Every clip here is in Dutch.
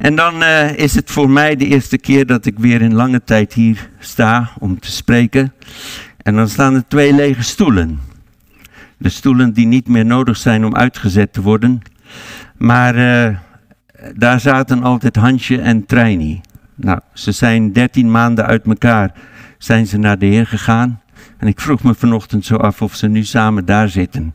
En dan uh, is het voor mij de eerste keer dat ik weer in lange tijd hier sta om te spreken. En dan staan er twee lege stoelen. De stoelen die niet meer nodig zijn om uitgezet te worden. Maar uh, daar zaten altijd Hansje en Treini. Nou, ze zijn dertien maanden uit elkaar, zijn ze naar de Heer gegaan. En ik vroeg me vanochtend zo af of ze nu samen daar zitten.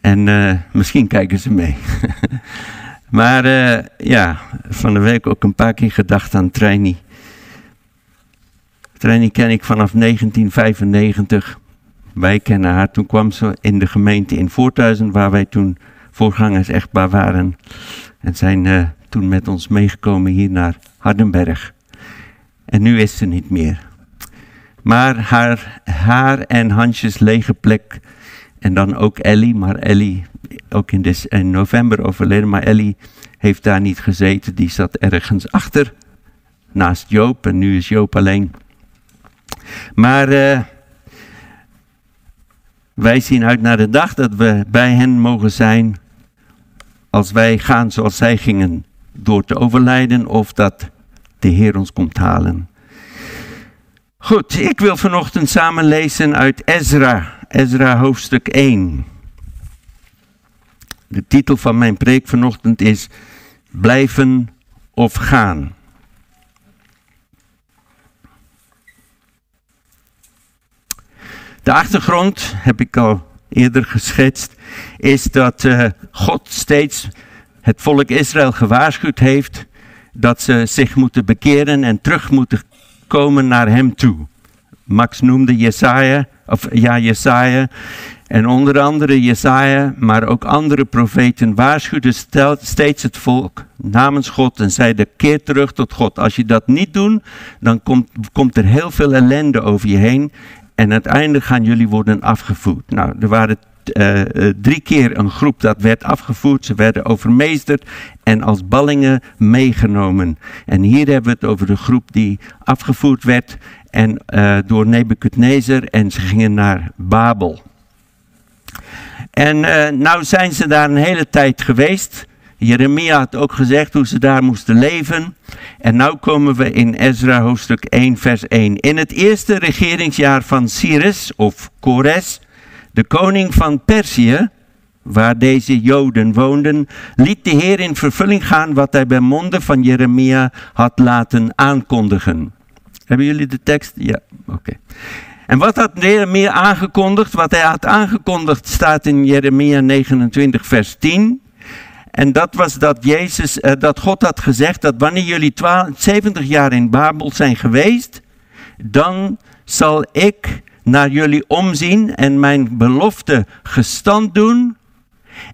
En uh, misschien kijken ze mee. maar uh, ja, van de week ook een paar keer gedacht aan Treini. Treini ken ik vanaf 1995. Wij kennen haar. Toen kwam ze in de gemeente in Voorthuizen, waar wij toen voorgangers echtbaar waren. En zijn uh, toen met ons meegekomen hier naar Hardenberg. En nu is ze niet meer. Maar haar, haar en Hansjes lege plek. En dan ook Ellie, maar Ellie ook in, november overleden. Maar Ellie heeft daar niet gezeten. Die zat ergens achter. Naast Joop. En nu is Joop alleen. Maar uh, wij zien uit naar de dag dat we bij hen mogen zijn. Als wij gaan zoals zij gingen door te overlijden of dat de Heer ons komt halen. Goed, ik wil vanochtend samen lezen uit Ezra, Ezra hoofdstuk 1. De titel van mijn preek vanochtend is Blijven of gaan. De achtergrond, heb ik al eerder geschetst, is dat uh, God steeds het volk Israël gewaarschuwd heeft dat ze zich moeten bekeren en terug moeten komen naar hem toe. Max noemde Jesaja, of ja, Jesaja. En onder andere Jesaja, maar ook andere profeten waarschuwden steeds het volk namens God en zeiden keer terug tot God. Als je dat niet doet, dan komt, komt er heel veel ellende over je heen en uiteindelijk gaan jullie worden afgevoerd. Nou, er waren uh, drie keer een groep dat werd afgevoerd. Ze werden overmeesterd en als ballingen meegenomen. En hier hebben we het over de groep die afgevoerd werd en, uh, door Nebuchadnezzar en ze gingen naar Babel. En uh, nou zijn ze daar een hele tijd geweest. Jeremia had ook gezegd hoe ze daar moesten leven. En nu komen we in Ezra hoofdstuk 1 vers 1. In het eerste regeringsjaar van Cyrus of Kores de koning van Perzië, waar deze Joden woonden, liet de Heer in vervulling gaan wat hij bij monden van Jeremia had laten aankondigen. Hebben jullie de tekst? Ja, oké. En wat had Jeremia aangekondigd? Wat hij had aangekondigd staat in Jeremia 29, vers 10. En dat was dat, Jezus, eh, dat God had gezegd dat wanneer jullie 12, 70 jaar in Babel zijn geweest, dan zal ik naar jullie omzien en mijn belofte gestand doen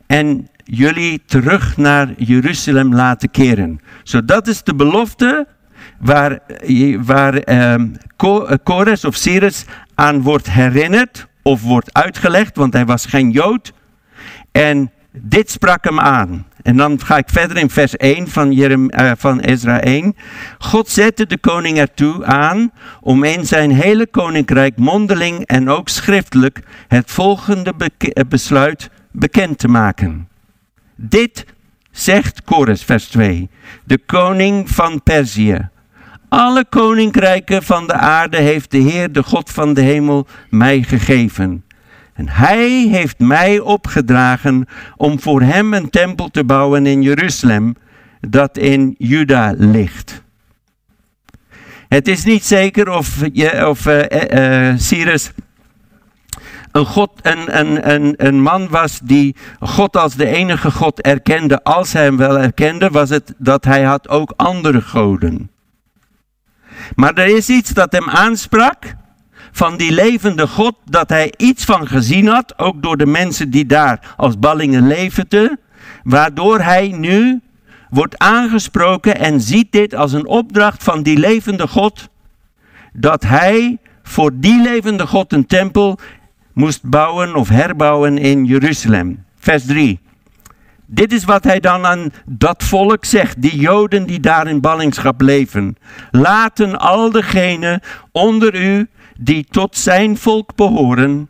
en jullie terug naar Jeruzalem laten keren. Zo dat is de belofte waar, waar eh, Kores of Cyrus aan wordt herinnerd of wordt uitgelegd, want hij was geen Jood. En dit sprak hem aan. En dan ga ik verder in vers 1 van, Jerem, uh, van Ezra 1. God zette de koning ertoe aan om in zijn hele koninkrijk mondeling en ook schriftelijk het volgende eh, besluit bekend te maken. Dit zegt Kores, vers 2, de koning van Perzië. Alle koninkrijken van de aarde heeft de Heer, de God van de hemel, mij gegeven. En hij heeft mij opgedragen om voor hem een tempel te bouwen in Jeruzalem, dat in Juda ligt. Het is niet zeker of, je, of uh, uh, Cyrus een, God, een man was die God als de enige God erkende. Als hij hem wel erkende, was het dat hij had ook andere goden. Maar er is iets dat hem aansprak van die levende God, dat hij iets van gezien had, ook door de mensen die daar als ballingen leefden, waardoor hij nu wordt aangesproken en ziet dit als een opdracht van die levende God, dat hij voor die levende God een tempel moest bouwen of herbouwen in Jeruzalem. Vers 3. Dit is wat hij dan aan dat volk zegt, die Joden die daar in ballingschap leven. Laten al degenen onder u die tot zijn volk behoren,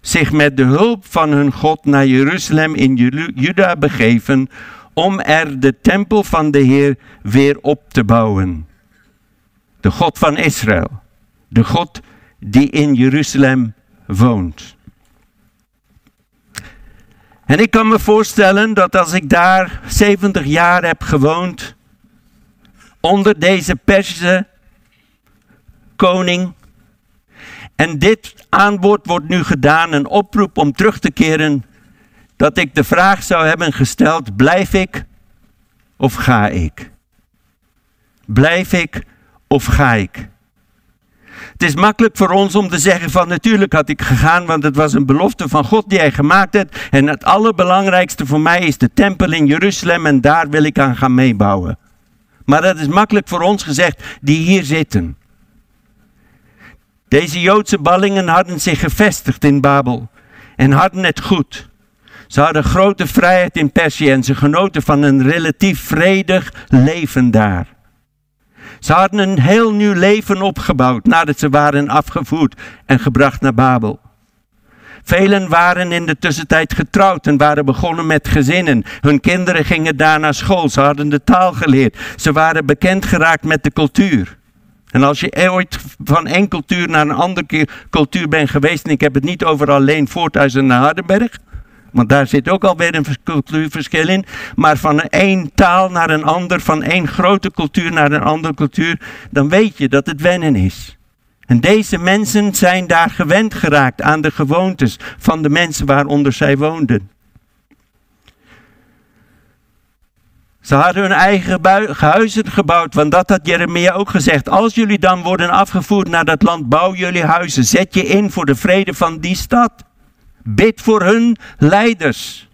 zich met de hulp van hun God naar Jeruzalem in Juda begeven, om er de tempel van de Heer weer op te bouwen. De God van Israël, de God die in Jeruzalem woont. En ik kan me voorstellen dat als ik daar 70 jaar heb gewoond, onder deze Persische koning, en dit aanbod wordt nu gedaan, een oproep om terug te keren, dat ik de vraag zou hebben gesteld, blijf ik of ga ik? Blijf ik of ga ik? Het is makkelijk voor ons om te zeggen van natuurlijk had ik gegaan, want het was een belofte van God die hij gemaakt heeft. En het allerbelangrijkste voor mij is de tempel in Jeruzalem en daar wil ik aan gaan meebouwen. Maar dat is makkelijk voor ons gezegd die hier zitten. Deze Joodse ballingen hadden zich gevestigd in Babel en hadden het goed. Ze hadden grote vrijheid in Perzië en ze genoten van een relatief vredig leven daar. Ze hadden een heel nieuw leven opgebouwd nadat ze waren afgevoerd en gebracht naar Babel. Velen waren in de tussentijd getrouwd en waren begonnen met gezinnen. Hun kinderen gingen daar naar school. Ze hadden de taal geleerd. Ze waren bekend geraakt met de cultuur. En als je ooit van één cultuur naar een andere cultuur bent geweest, en ik heb het niet over alleen Voorthuis en naar Hardenberg, want daar zit ook alweer een cultuurverschil in. Maar van één taal naar een ander, van één grote cultuur naar een andere cultuur, dan weet je dat het wennen is. En deze mensen zijn daar gewend geraakt aan de gewoontes van de mensen waaronder zij woonden. Ze hadden hun eigen huizen gebouwd, want dat had Jeremia ook gezegd. Als jullie dan worden afgevoerd naar dat land, bouw jullie huizen. Zet je in voor de vrede van die stad. Bid voor hun leiders.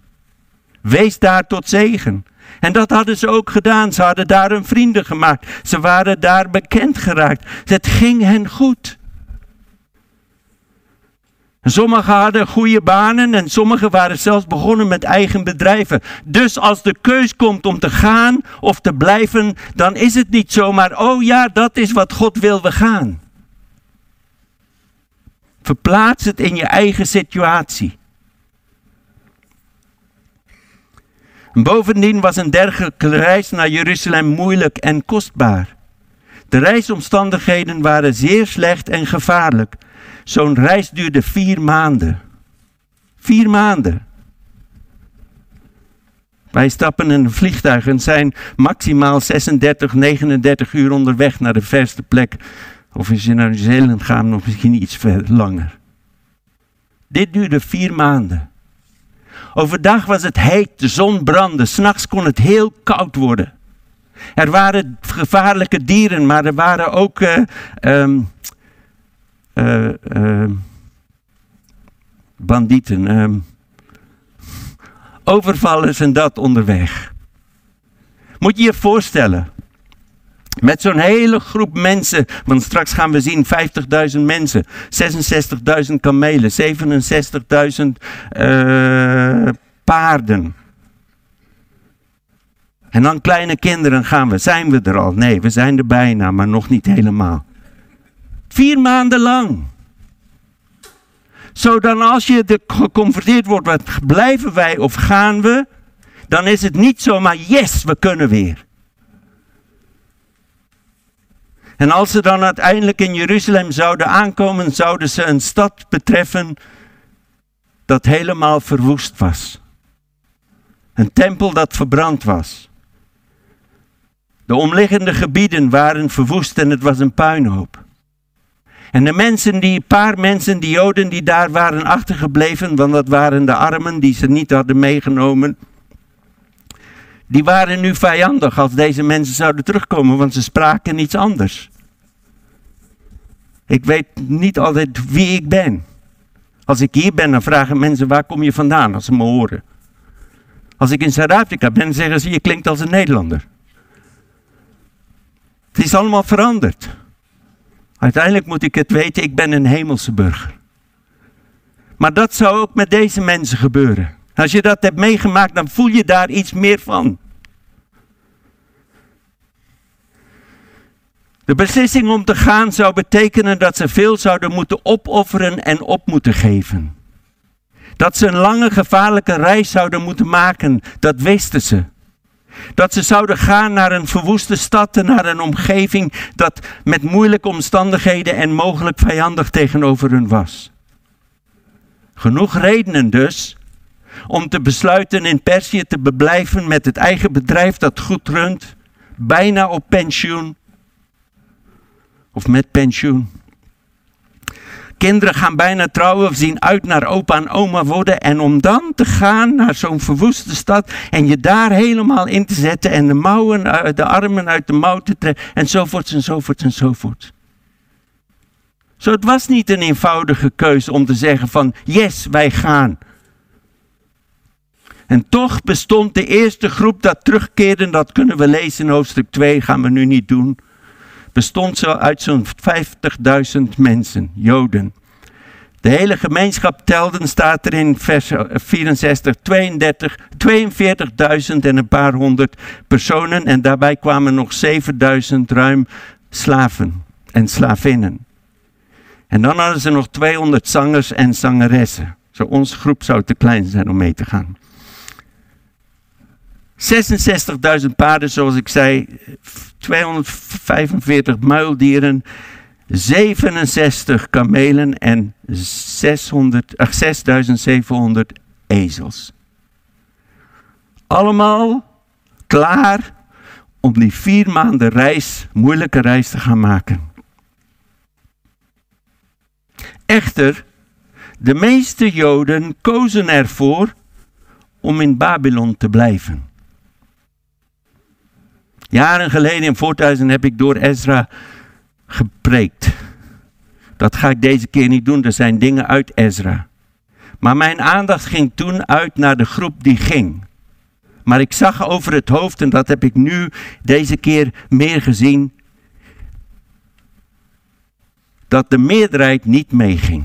Wees daar tot zegen. En dat hadden ze ook gedaan. Ze hadden daar hun vrienden gemaakt. Ze waren daar bekend geraakt. Het ging hen goed. Sommigen hadden goede banen en sommigen waren zelfs begonnen met eigen bedrijven. Dus als de keus komt om te gaan of te blijven, dan is het niet zomaar, oh ja, dat is wat God wil, we gaan. Verplaats het in je eigen situatie. Bovendien was een dergelijke reis naar Jeruzalem moeilijk en kostbaar. De reisomstandigheden waren zeer slecht en gevaarlijk. Zo'n reis duurde vier maanden. Vier maanden. Wij stappen in een vliegtuig en zijn maximaal 36, 39 uur onderweg naar de verste plek. Of als je naar Nieuw-Zeeland gaat, nog misschien iets langer. Dit duurde vier maanden. Overdag was het heet, de zon brandde. S'nachts kon het heel koud worden. Er waren gevaarlijke dieren, maar er waren ook uh, um, uh, bandieten, ehm, overvallers en dat onderweg. Moet je je voorstellen, met zo'n hele groep mensen, want straks gaan we zien 50.000 mensen, 66.000 kamelen, 67.000 uh, paarden. En dan kleine kinderen gaan we. Zijn we er al? Nee, we zijn er bijna, maar nog niet helemaal. Vier maanden lang. Zodat als je geconfronteerd wordt blijven wij of gaan we, dan is het niet zomaar yes, we kunnen weer. En als ze dan uiteindelijk in Jeruzalem zouden aankomen, zouden ze een stad betreffen dat helemaal verwoest was. Een tempel dat verbrand was. De omliggende gebieden waren verwoest en het was een puinhoop. En de mensen, die paar mensen, die Joden die daar waren achtergebleven, want dat waren de armen die ze niet hadden meegenomen, die waren nu vijandig als deze mensen zouden terugkomen, want ze spraken iets anders. Ik weet niet altijd wie ik ben. Als ik hier ben, dan vragen mensen waar kom je vandaan als ze me horen. Als ik in Zuid-Afrika ben, zeggen ze je klinkt als een Nederlander. Het is allemaal veranderd. Uiteindelijk moet ik het weten, ik ben een hemelse burger. Maar dat zou ook met deze mensen gebeuren. Als je dat hebt meegemaakt, dan voel je daar iets meer van. De beslissing om te gaan zou betekenen dat ze veel zouden moeten opofferen en op moeten geven. Dat ze een lange gevaarlijke reis zouden moeten maken, dat wisten ze. Dat ze zouden gaan naar een verwoeste stad en naar een omgeving dat met moeilijke omstandigheden en mogelijk vijandig tegenover hun was. Genoeg redenen dus om te besluiten in Perzië te beblijven met het eigen bedrijf dat goed runt, bijna op pensioen of met pensioen. Kinderen gaan bijna trouwen of zien uit naar opa en oma worden. En om dan te gaan naar zo'n verwoeste stad en je daar helemaal in te zetten en de mouwen, eh, de armen uit de mouw te trekken enzovoorts enzovoorts enzovoorts. Zo, het was niet een eenvoudige keuze om te zeggen van yes, wij gaan. En toch bestond de eerste groep dat terugkeerde, dat kunnen we lezen in hoofdstuk 2, gaan we nu niet doen bestond zo uit zo'n 50.000 mensen, Joden. De hele gemeenschap telde, staat er in vers 64, 32, 42.000 en een paar honderd personen. En daarbij kwamen nog 7.000 ruim slaven en slavinnen. En dan hadden ze nog 200 zangers en zangeressen. Zo onze groep zou te klein zijn om mee te gaan. 66.000 paarden, zoals ik zei, 245 muildieren, 67 kamelen en 600, 6700 ezels. Allemaal klaar om die vier maanden reis, moeilijke reis te gaan maken. Echter, de meeste Joden kozen ervoor om in Babylon te blijven. Jaren geleden in Voorthuizen heb ik door Ezra gepreekt. Dat ga ik deze keer niet doen, er zijn dingen uit Ezra. Maar mijn aandacht ging toen uit naar de groep die ging. Maar ik zag over het hoofd, en dat heb ik nu deze keer meer gezien, dat de meerderheid niet meeging.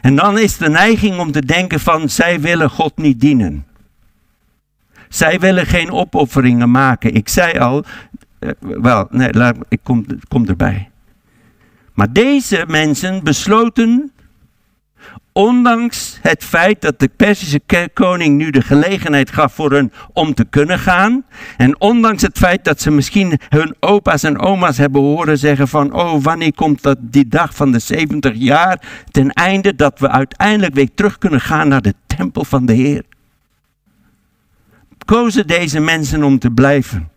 En dan is de neiging om te denken van zij willen God niet dienen. Zij willen geen opofferingen maken. Ik zei al, uh, wel, nee, laat, ik kom, kom erbij. Maar deze mensen besloten, ondanks het feit dat de Persische koning nu de gelegenheid gaf voor hen om te kunnen gaan, en ondanks het feit dat ze misschien hun opa's en oma's hebben horen zeggen van, oh, wanneer komt dat die dag van de 70 jaar ten einde dat we uiteindelijk weer terug kunnen gaan naar de tempel van de Heer kozen deze mensen om te blijven.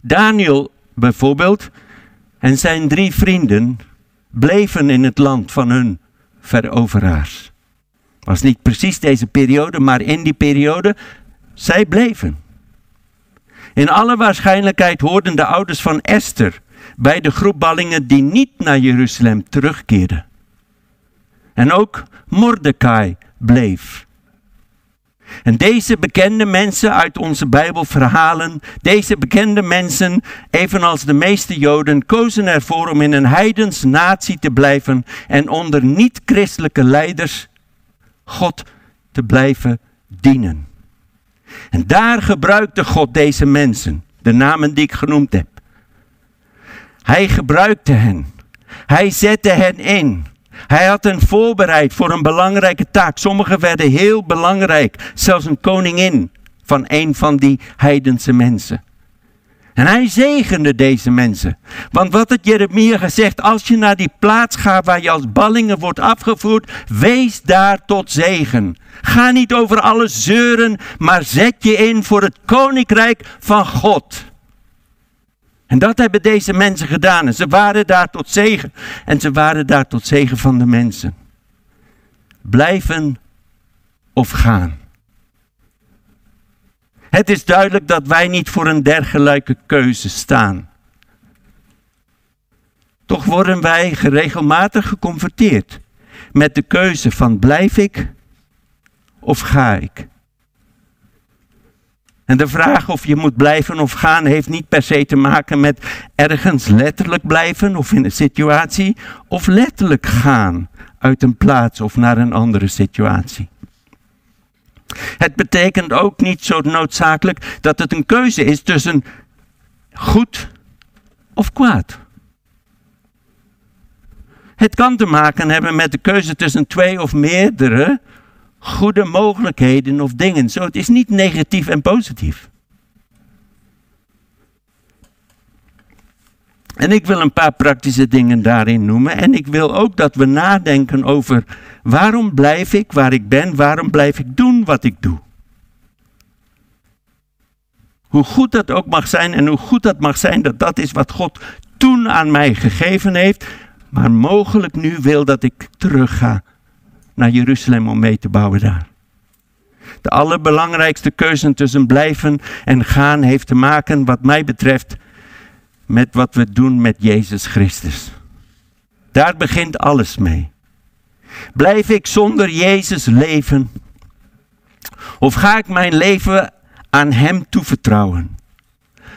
Daniel bijvoorbeeld en zijn drie vrienden bleven in het land van hun veroveraars. Was niet precies deze periode, maar in die periode, zij bleven. In alle waarschijnlijkheid hoorden de ouders van Esther bij de groep ballingen die niet naar Jeruzalem terugkeerden. En ook Mordecai bleef. En deze bekende mensen uit onze Bijbelverhalen, deze bekende mensen, evenals de meeste Joden, kozen ervoor om in een heidens natie te blijven en onder niet-christelijke leiders God te blijven dienen. En daar gebruikte God deze mensen, de namen die ik genoemd heb. Hij gebruikte hen. Hij zette hen in. Hij had hen voorbereid voor een belangrijke taak. Sommigen werden heel belangrijk, zelfs een koningin van een van die heidense mensen. En hij zegende deze mensen. Want wat had Jeremia gezegd? Als je naar die plaats gaat waar je als ballingen wordt afgevoerd, wees daar tot zegen. Ga niet over alles zeuren, maar zet je in voor het koninkrijk van God. En dat hebben deze mensen gedaan. En ze waren daar tot zegen. En ze waren daar tot zegen van de mensen. Blijven of gaan. Het is duidelijk dat wij niet voor een dergelijke keuze staan. Toch worden wij geregelmatig geconfronteerd met de keuze van blijf ik of ga ik? En de vraag of je moet blijven of gaan heeft niet per se te maken met ergens letterlijk blijven of in een situatie, of letterlijk gaan uit een plaats of naar een andere situatie. Het betekent ook niet zo noodzakelijk dat het een keuze is tussen goed of kwaad. Het kan te maken hebben met de keuze tussen twee of meerdere goede mogelijkheden of dingen. Zo, het is niet negatief en positief. En ik wil een paar praktische dingen daarin noemen. En ik wil ook dat we nadenken over waarom blijf ik waar ik ben, waarom blijf ik doen wat ik doe. Hoe goed dat ook mag zijn en hoe goed dat mag zijn dat dat is wat God toen aan mij gegeven heeft, maar mogelijk nu wil dat ik terug ga naar Jeruzalem om mee te bouwen daar. De allerbelangrijkste keuze tussen blijven en gaan heeft te maken, wat mij betreft, met wat we doen met Jezus Christus. Daar begint alles mee. Blijf ik zonder Jezus leven? Of ga ik mijn leven aan Hem toevertrouwen?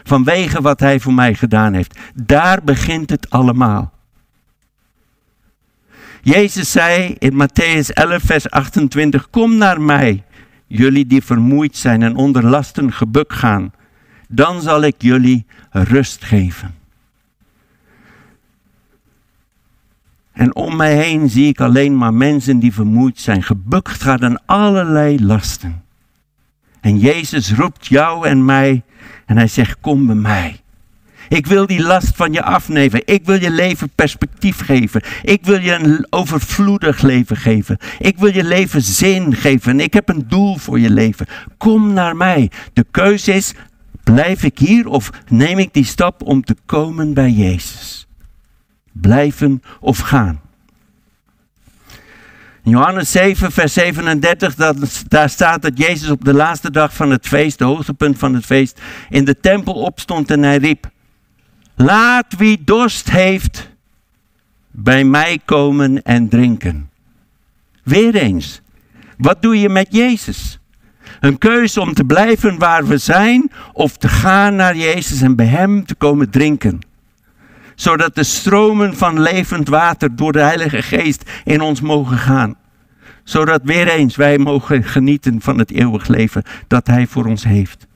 Vanwege wat Hij voor mij gedaan heeft. Daar begint het allemaal. Jezus zei in Matthäus 11, vers 28: Kom naar mij, jullie die vermoeid zijn en onder lasten gebuk gaan. Dan zal ik jullie rust geven. En om mij heen zie ik alleen maar mensen die vermoeid zijn, gebukt gaan aan allerlei lasten. En Jezus roept jou en mij en hij zegt: Kom bij mij. Ik wil die last van je afnemen. Ik wil je leven perspectief geven. Ik wil je een overvloedig leven geven. Ik wil je leven zin geven. Ik heb een doel voor je leven. Kom naar mij. De keuze is: blijf ik hier of neem ik die stap om te komen bij Jezus? Blijven of gaan? Johannes 7, vers 37, dat, daar staat dat Jezus op de laatste dag van het feest, de hoogtepunt van het feest, in de tempel opstond en hij riep: Laat wie dorst heeft bij mij komen en drinken. Weer eens, wat doe je met Jezus? Een keuze om te blijven waar we zijn of te gaan naar Jezus en bij Hem te komen drinken. Zodat de stromen van levend water door de Heilige Geest in ons mogen gaan. Zodat weer eens wij mogen genieten van het eeuwig leven dat Hij voor ons heeft.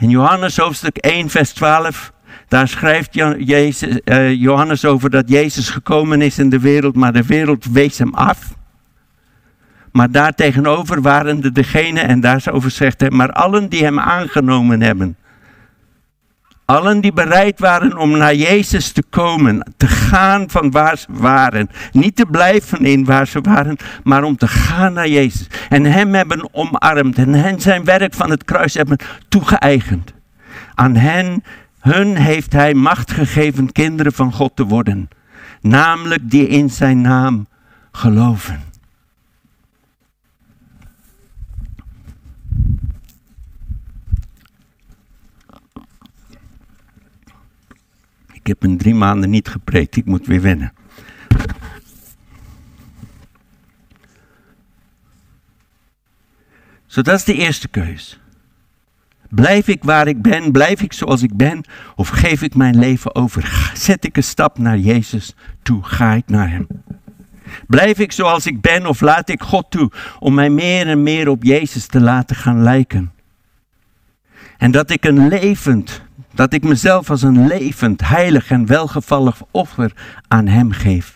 In Johannes hoofdstuk 1, vers 12, daar schrijft Jezus, uh, Johannes over dat Jezus gekomen is in de wereld, maar de wereld wees hem af. Maar daartegenover waren er degenen, en daarover zegt hij, maar allen die hem aangenomen hebben. Allen die bereid waren om naar Jezus te komen, te gaan van waar ze waren. Niet te blijven in waar ze waren, maar om te gaan naar Jezus. En hem hebben omarmd en hen zijn werk van het kruis hebben toegeëigend. Aan hen, hun heeft hij macht gegeven kinderen van God te worden. Namelijk die in zijn naam geloven. Ik heb een drie maanden niet gepreekt, ik moet weer wennen. Zo, dat is de eerste keus. Blijf ik waar ik ben? Blijf ik zoals ik ben? Of geef ik mijn leven over? Zet ik een stap naar Jezus toe? Ga ik naar Hem? Blijf ik zoals ik ben of laat ik God toe om mij meer en meer op Jezus te laten gaan lijken? En dat ik een levend, dat ik mezelf als een levend, heilig en welgevallig offer aan Hem geef.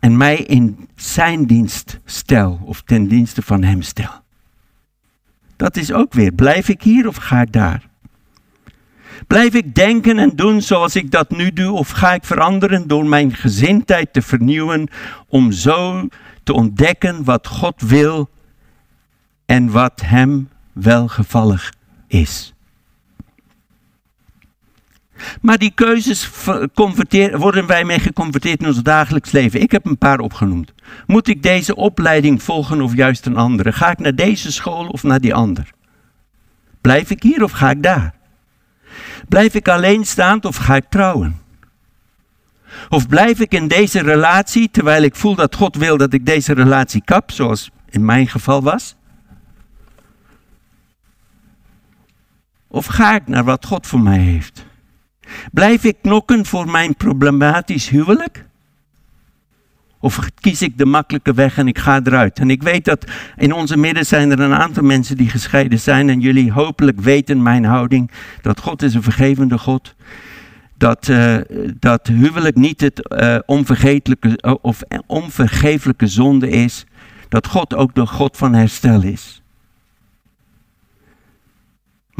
En mij in Zijn dienst stel of ten dienste van Hem stel. Dat is ook weer, blijf ik hier of ga ik daar? Blijf ik denken en doen zoals ik dat nu doe of ga ik veranderen door mijn gezindheid te vernieuwen om zo te ontdekken wat God wil en wat Hem welgevallig is? Maar die keuzes worden wij mee geconfronteerd in ons dagelijks leven. Ik heb een paar opgenoemd. Moet ik deze opleiding volgen of juist een andere? Ga ik naar deze school of naar die ander? Blijf ik hier of ga ik daar? Blijf ik alleenstaand of ga ik trouwen? Of blijf ik in deze relatie terwijl ik voel dat God wil dat ik deze relatie kap, zoals in mijn geval was? Of ga ik naar wat God voor mij heeft? Blijf ik knokken voor mijn problematisch huwelijk? Of kies ik de makkelijke weg en ik ga eruit? En ik weet dat in onze midden zijn er een aantal mensen die gescheiden zijn. En jullie hopelijk weten mijn houding. Dat God is een vergevende God. Dat, uh, dat huwelijk niet het uh, onvergetelijke of onvergeeflijke zonde is. dat God ook de God van herstel is.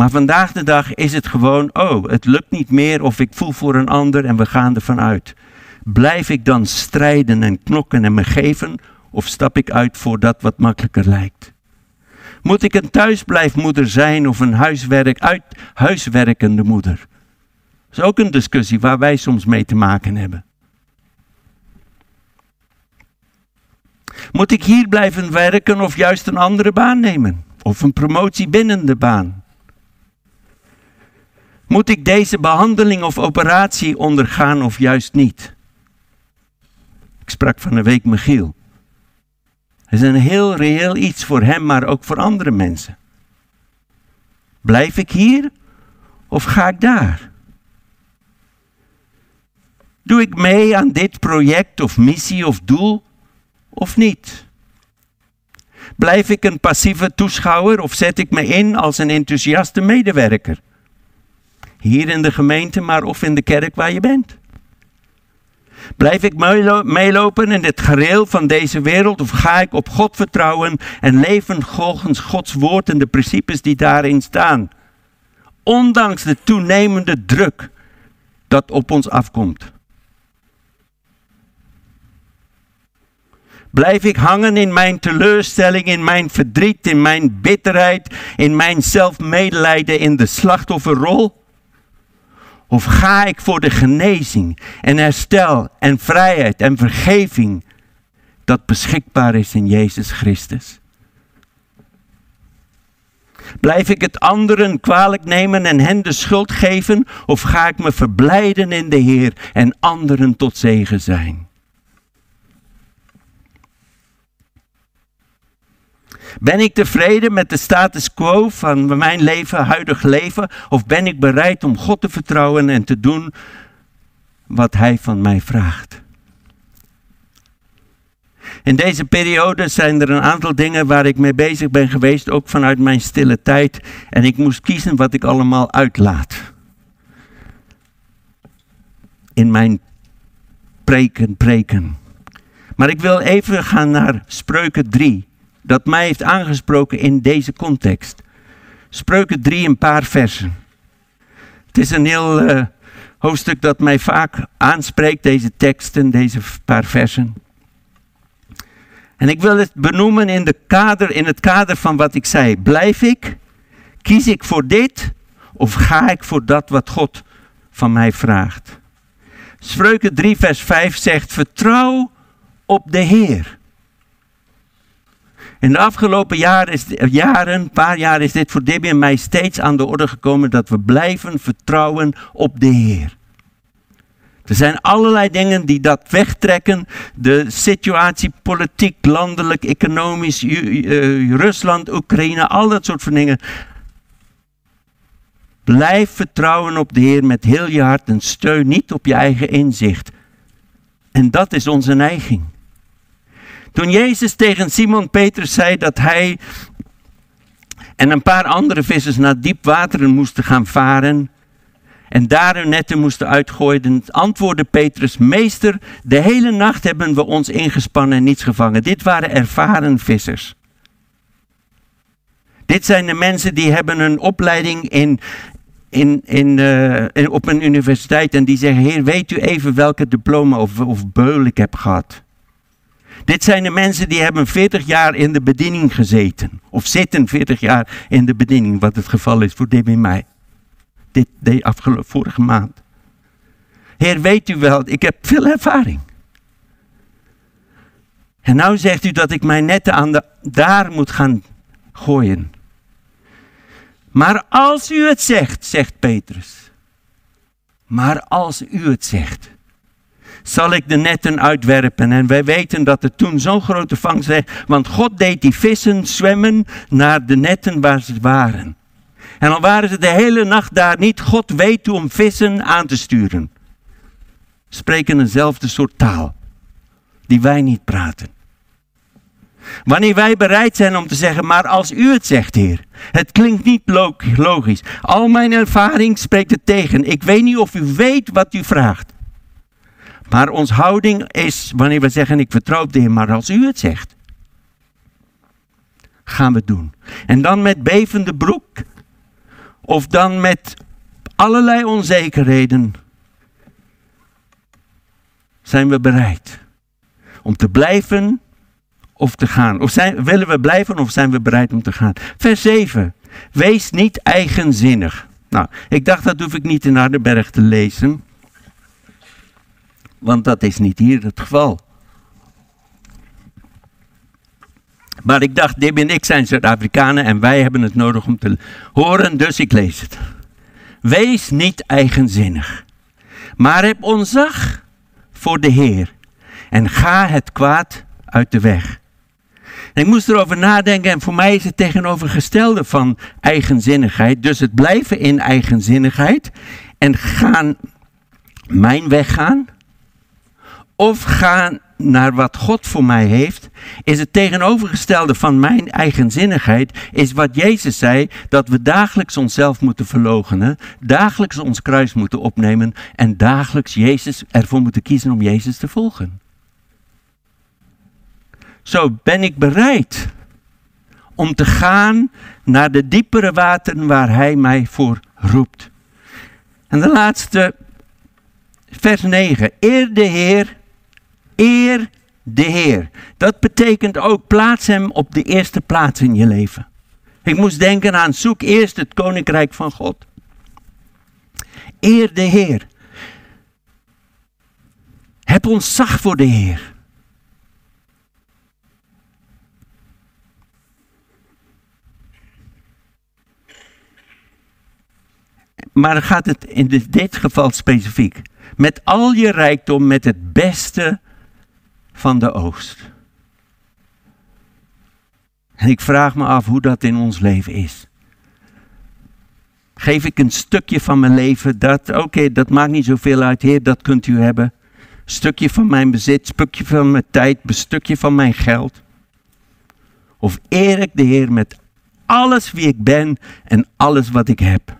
Maar vandaag de dag is het gewoon, oh, het lukt niet meer of ik voel voor een ander en we gaan ervan uit. Blijf ik dan strijden en knokken en me geven of stap ik uit voor dat wat makkelijker lijkt? Moet ik een thuisblijfmoeder zijn of een huiswerk, uit, huiswerkende moeder? Dat is ook een discussie waar wij soms mee te maken hebben. Moet ik hier blijven werken of juist een andere baan nemen? Of een promotie binnen de baan? Moet ik deze behandeling of operatie ondergaan of juist niet? Ik sprak van een week Michiel. Het is een heel reëel iets voor hem, maar ook voor andere mensen. Blijf ik hier of ga ik daar? Doe ik mee aan dit project of missie of doel of niet? Blijf ik een passieve toeschouwer of zet ik me in als een enthousiaste medewerker? Hier in de gemeente, maar of in de kerk waar je bent. Blijf ik meelopen in het gereel van deze wereld of ga ik op God vertrouwen en leven volgens Gods woord en de principes die daarin staan? Ondanks de toenemende druk dat op ons afkomt. Blijf ik hangen in mijn teleurstelling, in mijn verdriet, in mijn bitterheid, in mijn zelfmedelijden, in de slachtofferrol? Of ga ik voor de genezing en herstel en vrijheid en vergeving dat beschikbaar is in Jezus Christus? Blijf ik het anderen kwalijk nemen en hen de schuld geven? Of ga ik me verblijden in de Heer en anderen tot zegen zijn? Ben ik tevreden met de status quo van mijn leven, huidig leven? Of ben ik bereid om God te vertrouwen en te doen wat Hij van mij vraagt? In deze periode zijn er een aantal dingen waar ik mee bezig ben geweest, ook vanuit mijn stille tijd. En ik moest kiezen wat ik allemaal uitlaat. In mijn preken, preken. Maar ik wil even gaan naar Spreuken 3 dat mij heeft aangesproken in deze context. Spreuken 3, een paar versen. Het is een heel uh, hoofdstuk dat mij vaak aanspreekt, deze teksten, deze paar versen. En ik wil het benoemen in, de kader, in het kader van wat ik zei. Blijf ik? Kies ik voor dit? Of ga ik voor dat wat God van mij vraagt? Spreuken 3, vers 5 zegt: Vertrouw op de Heer. In de afgelopen jaren, is, jaren, een paar jaar, is dit voor Debbie en mij steeds aan de orde gekomen dat we blijven vertrouwen op de Heer. Er zijn allerlei dingen die dat wegtrekken. De situatie, politiek, landelijk, economisch, uh, Rusland, Oekraïne, al dat soort van dingen. Blijf vertrouwen op de Heer met heel je hart en steun niet op je eigen inzicht. En dat is onze neiging. Toen Jezus tegen Simon Petrus zei dat hij en een paar andere vissers naar diep wateren moesten gaan varen en daar hun netten moesten uitgooien, antwoordde Petrus, meester, de hele nacht hebben we ons ingespannen en niets gevangen. Dit waren ervaren vissers. Dit zijn de mensen die hebben een opleiding in, in, in, in, op een universiteit en die zeggen, heer, weet u even welke diploma of, of beul ik heb gehad? Dit zijn de mensen die hebben 40 jaar in de bediening gezeten. Of zitten 40 jaar in de bediening, wat het geval is voor en mij. Dit, de afgelopen, vorige maand. Heer, weet u wel, ik heb veel ervaring. En nou zegt u dat ik mijn netten aan de, daar moet gaan gooien. Maar als u het zegt, zegt Petrus. Maar als u het zegt zal ik de netten uitwerpen. En wij weten dat er toen zo'n grote vangst was, want God deed die vissen zwemmen naar de netten waar ze waren. En al waren ze de hele nacht daar niet, God weet hoe om vissen aan te sturen. Spreken eenzelfde soort taal, die wij niet praten. Wanneer wij bereid zijn om te zeggen, maar als u het zegt, Heer, het klinkt niet logisch. Al mijn ervaring spreekt het tegen. Ik weet niet of u weet wat u vraagt. Maar ons houding is, wanneer we zeggen ik vertrouw op de Heer, maar als u het zegt. gaan we doen. En dan met bevende broek, of dan met allerlei onzekerheden, zijn we bereid om te blijven of te gaan? Of zijn, willen we blijven of zijn we bereid om te gaan? Vers 7. Wees niet eigenzinnig. Nou, ik dacht dat hoef ik niet in Hardenberg te lezen. Want dat is niet hier het geval. Maar ik dacht, Debbie en ik zijn Zuid-Afrikanen en wij hebben het nodig om te horen, dus ik lees het. Wees niet eigenzinnig, maar heb onzag voor de Heer en ga het kwaad uit de weg. Ik moest erover nadenken en voor mij is het tegenovergestelde van eigenzinnigheid. Dus het blijven in eigenzinnigheid en gaan mijn weg gaan of gaan naar wat God voor mij heeft, is het tegenovergestelde van mijn eigenzinnigheid, is wat Jezus zei, dat we dagelijks onszelf moeten verloochenen, dagelijks ons kruis moeten opnemen en dagelijks Jezus ervoor moeten kiezen om Jezus te volgen. Zo ben ik bereid om te gaan naar de diepere wateren waar Hij mij voor roept. En de laatste, vers 9. Eer de Heer, eer de Heer. Dat betekent ook plaats Hem op de eerste plaats in je leven. Ik moest denken aan zoek eerst het koninkrijk van God. Eer de Heer. Heb ons zacht voor de Heer. maar gaat het in dit geval specifiek. Met al je rijkdom, met het beste van de oost. En ik vraag me af hoe dat in ons leven is. Geef ik een stukje van mijn leven dat, oké, dat maakt niet zoveel uit, Heer, dat kunt u hebben. Stukje van mijn bezit, stukje van mijn tijd, stukje van mijn geld. Of eer ik de Heer met alles wie ik ben en alles wat ik heb.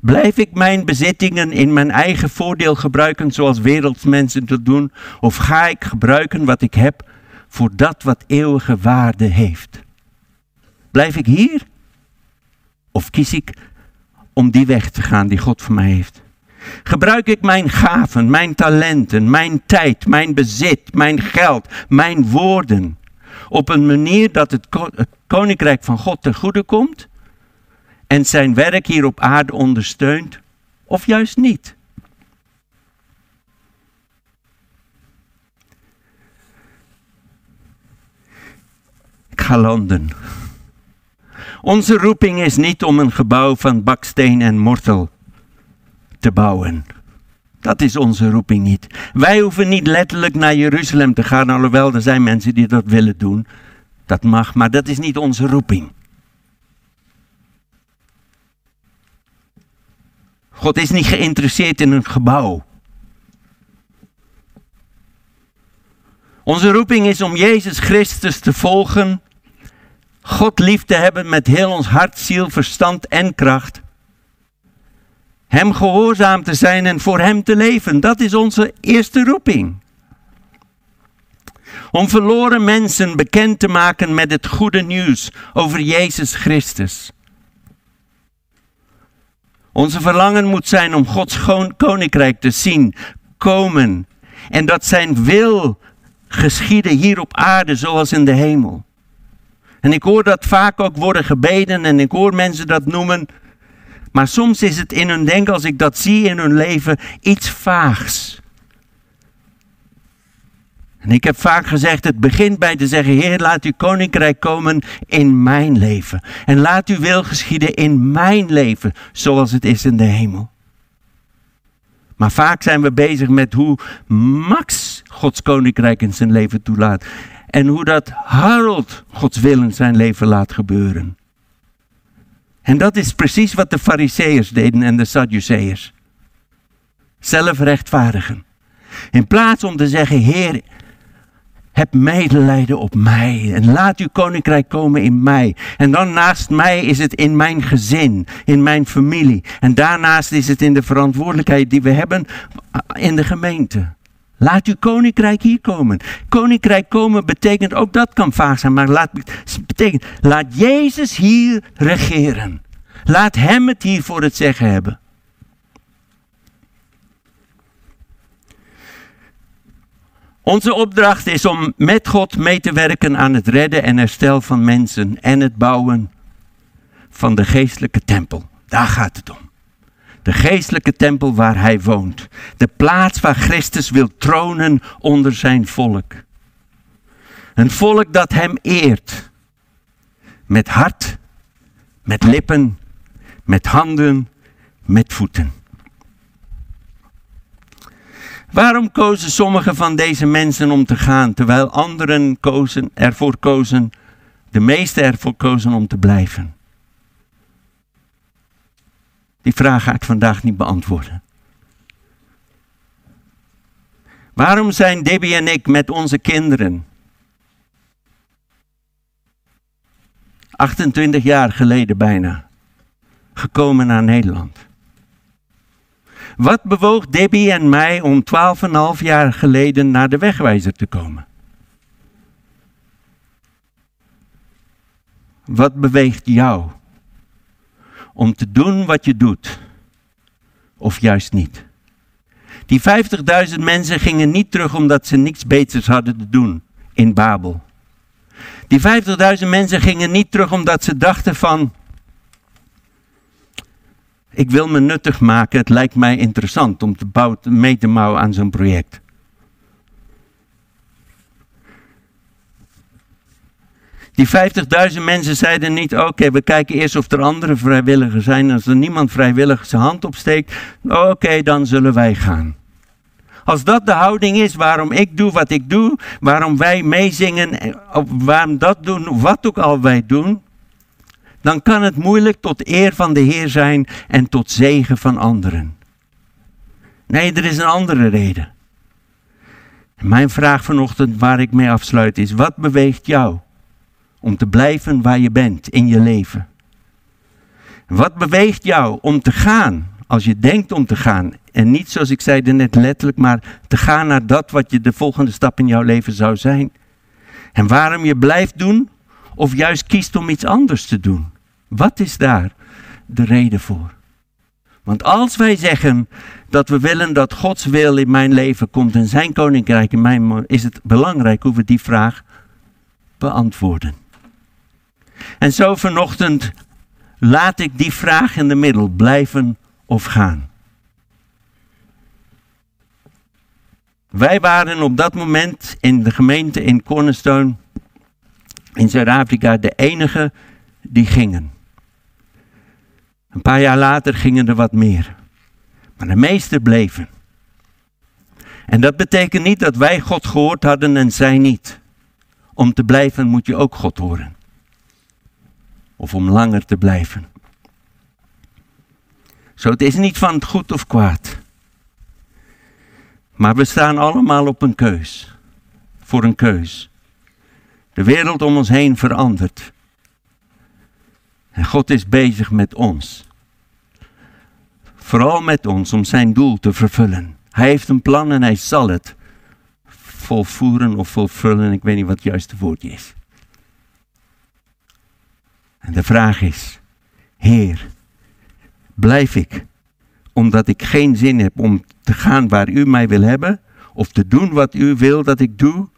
Blijf ik mijn bezittingen in mijn eigen voordeel gebruiken zoals wereldsmensen dat doen? Of ga ik gebruiken wat ik heb voor dat wat eeuwige waarde heeft? Blijf ik hier? Of kies ik om die weg te gaan die God voor mij heeft? Gebruik ik mijn gaven, mijn talenten, mijn tijd, mijn bezit, mijn geld, mijn woorden op een manier dat het, koninkrijk van God ten goede komt? En zijn werk hier op aarde ondersteunt, of juist niet. Ik ga landen. Onze roeping is niet om een gebouw van baksteen en mortel te bouwen. Dat is onze roeping niet. Wij hoeven niet letterlijk naar Jeruzalem te gaan, alhoewel er zijn mensen die dat willen doen. Dat mag, maar dat is niet onze roeping. God is niet geïnteresseerd in een gebouw. Onze roeping is om Jezus Christus te volgen, God lief te hebben met heel ons hart, ziel, verstand en kracht. Hem gehoorzaam te zijn en voor Hem te leven. Dat is onze eerste roeping. Om verloren mensen bekend te maken met het goede nieuws over Jezus Christus. Onze verlangen moet zijn om Gods koninkrijk te zien komen. En dat zijn wil geschieden hier op aarde zoals in de hemel. En ik hoor dat vaak ook worden gebeden en ik hoor mensen dat noemen. Maar soms is het in hun denken, als ik dat zie in hun leven, iets vaags. En ik heb vaak gezegd, het begint bij te zeggen, Heer, laat uw koninkrijk komen in mijn leven. En laat uw wil geschieden in mijn leven, zoals het is in de hemel. Maar vaak zijn we bezig met hoe Max Gods koninkrijk in zijn leven toelaat. En hoe dat Harold Gods wil in zijn leven laat gebeuren. En dat is precies wat de Fariseërs deden en de Sadduceërs. Zelf rechtvaardigen. In plaats om te zeggen, Heer, heb medelijden op mij en laat uw koninkrijk komen in mij. En dan naast mij is het in mijn gezin, in mijn familie. En daarnaast is het in de verantwoordelijkheid die we hebben in de gemeente. Laat uw koninkrijk hier komen. Koninkrijk komen betekent, ook dat kan vaag zijn, maar laat, betekent, laat Jezus hier regeren. Laat Hem het hier voor het zeggen hebben. Onze opdracht is om met God mee te werken aan het redden en herstel van mensen en het bouwen van de geestelijke tempel. Daar gaat het om. De geestelijke tempel waar hij woont. De plaats waar Christus wil tronen onder zijn volk. Een volk dat hem eert. Met hart, met lippen, met handen, met voeten. Waarom kozen sommige van deze mensen om te gaan, terwijl anderen kozen, ervoor kozen, de meeste ervoor kozen om te blijven? Die vraag ga ik vandaag niet beantwoorden. Waarom zijn Debbie en ik met onze kinderen 28 jaar geleden bijna gekomen naar Nederland? Wat bewoog Debbie en mij om 12,5 jaar geleden naar de wegwijzer te komen? Wat beweegt jou om te doen wat je doet? Of juist niet? Die 50.000 mensen gingen niet terug omdat ze niks beters hadden te doen in Babel. Die 50.000 mensen gingen niet terug omdat ze dachten van, ik wil me nuttig maken, het lijkt mij interessant om te bouwen, mee te bouwen aan zo'n project. Die 50.000 mensen zeiden niet: oké, we kijken eerst of er andere vrijwilligers zijn. Als er niemand vrijwillig zijn hand opsteekt, oké, dan zullen wij gaan. Als dat de houding is waarom ik doe wat ik doe, waarom wij meezingen, of waarom dat doen, wat ook al wij doen, dan kan het moeilijk tot eer van de Heer zijn en tot zegen van anderen. Nee, er is een andere reden. Mijn vraag vanochtend waar ik mee afsluit is: wat beweegt jou om te blijven waar je bent in je leven? Wat beweegt jou om te gaan als je denkt om te gaan? En niet zoals ik zei net letterlijk, maar te gaan naar dat wat je de volgende stap in jouw leven zou zijn. En waarom je blijft doen of juist kiest om iets anders te doen. Wat is daar de reden voor? Want als wij zeggen dat we willen dat Gods wil in mijn leven komt en zijn koninkrijk in mijn is het belangrijk hoe we die vraag beantwoorden. En zo vanochtend laat ik die vraag in de middel blijven of gaan. Wij waren op dat moment in de gemeente in Cornerstone in Zuid-Afrika de enige die gingen. Een paar jaar later gingen er wat meer. Maar de meesten bleven. En dat betekent niet dat wij God gehoord hadden en zij niet. Om te blijven moet je ook God horen. Of om langer te blijven. Zo, het is niet van het goed of kwaad. Maar we staan allemaal op een keus. Voor een keus. De wereld om ons heen verandert. En God is bezig met ons. Vooral met ons om zijn doel te vervullen. Hij heeft een plan en hij zal het volvoeren of vervullen. Ik weet niet wat het juiste woord is. En de vraag is, Heer, blijf ik omdat ik geen zin heb om te gaan waar u mij wil hebben, of te doen wat u wil dat ik doe,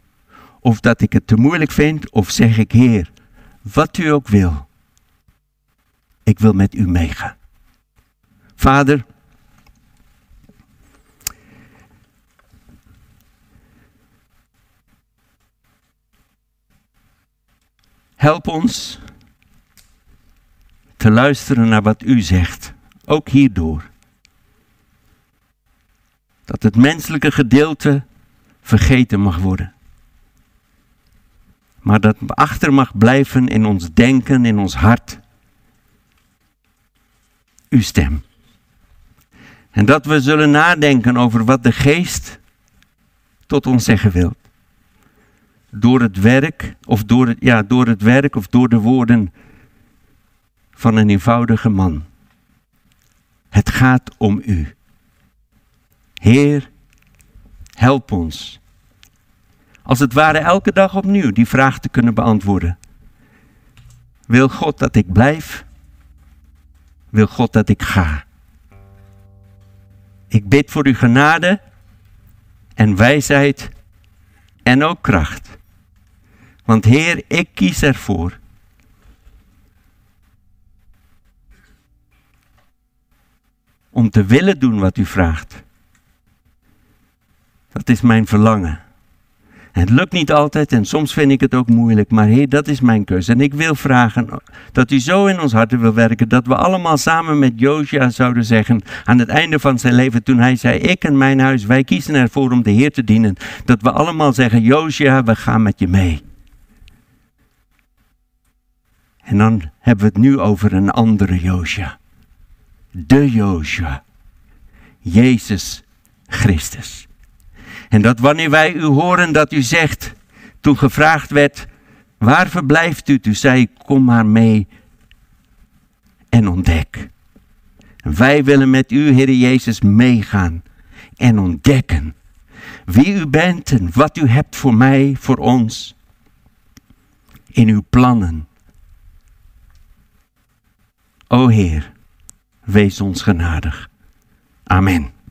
of dat ik het te moeilijk vind, of zeg ik, Heer, wat u ook wil, ik wil met u meegaan. Vader, help ons te luisteren naar wat u zegt, ook hierdoor. Dat het menselijke gedeelte vergeten mag worden. Maar dat achter mag blijven in ons denken, in ons hart. Uw stem. En dat we zullen nadenken over wat de geest tot ons zeggen wil. Door het werk, of door het, ja, door het werk of door de woorden van een eenvoudige man. Het gaat om u. Heer, Help ons. Als het ware elke dag opnieuw die vraag te kunnen beantwoorden. Wil God dat ik blijf? Wil God dat ik ga? Ik bid voor uw genade en wijsheid en ook kracht. Want Heer, ik kies ervoor. Om te willen doen wat u vraagt. Dat is mijn verlangen. Het lukt niet altijd en soms vind ik het ook moeilijk, maar Heer, dat is mijn keuze. En ik wil vragen dat u zo in ons harten wil werken, dat we allemaal samen met Josia zouden zeggen, aan het einde van zijn leven, toen hij zei, ik en mijn huis, wij kiezen ervoor om de Heer te dienen, dat we allemaal zeggen, Josia, we gaan met je mee. En dan hebben we het nu over een andere Josia. De Josia. Jezus Christus. En dat wanneer wij u horen dat u zegt, toen gevraagd werd, waar verblijft u? Toen zei ik, kom maar mee en ontdek. Wij willen met u, Heer Jezus, meegaan en ontdekken wie u bent en wat u hebt voor mij, voor ons, in uw plannen. O Heer, wees ons genadig. Amen.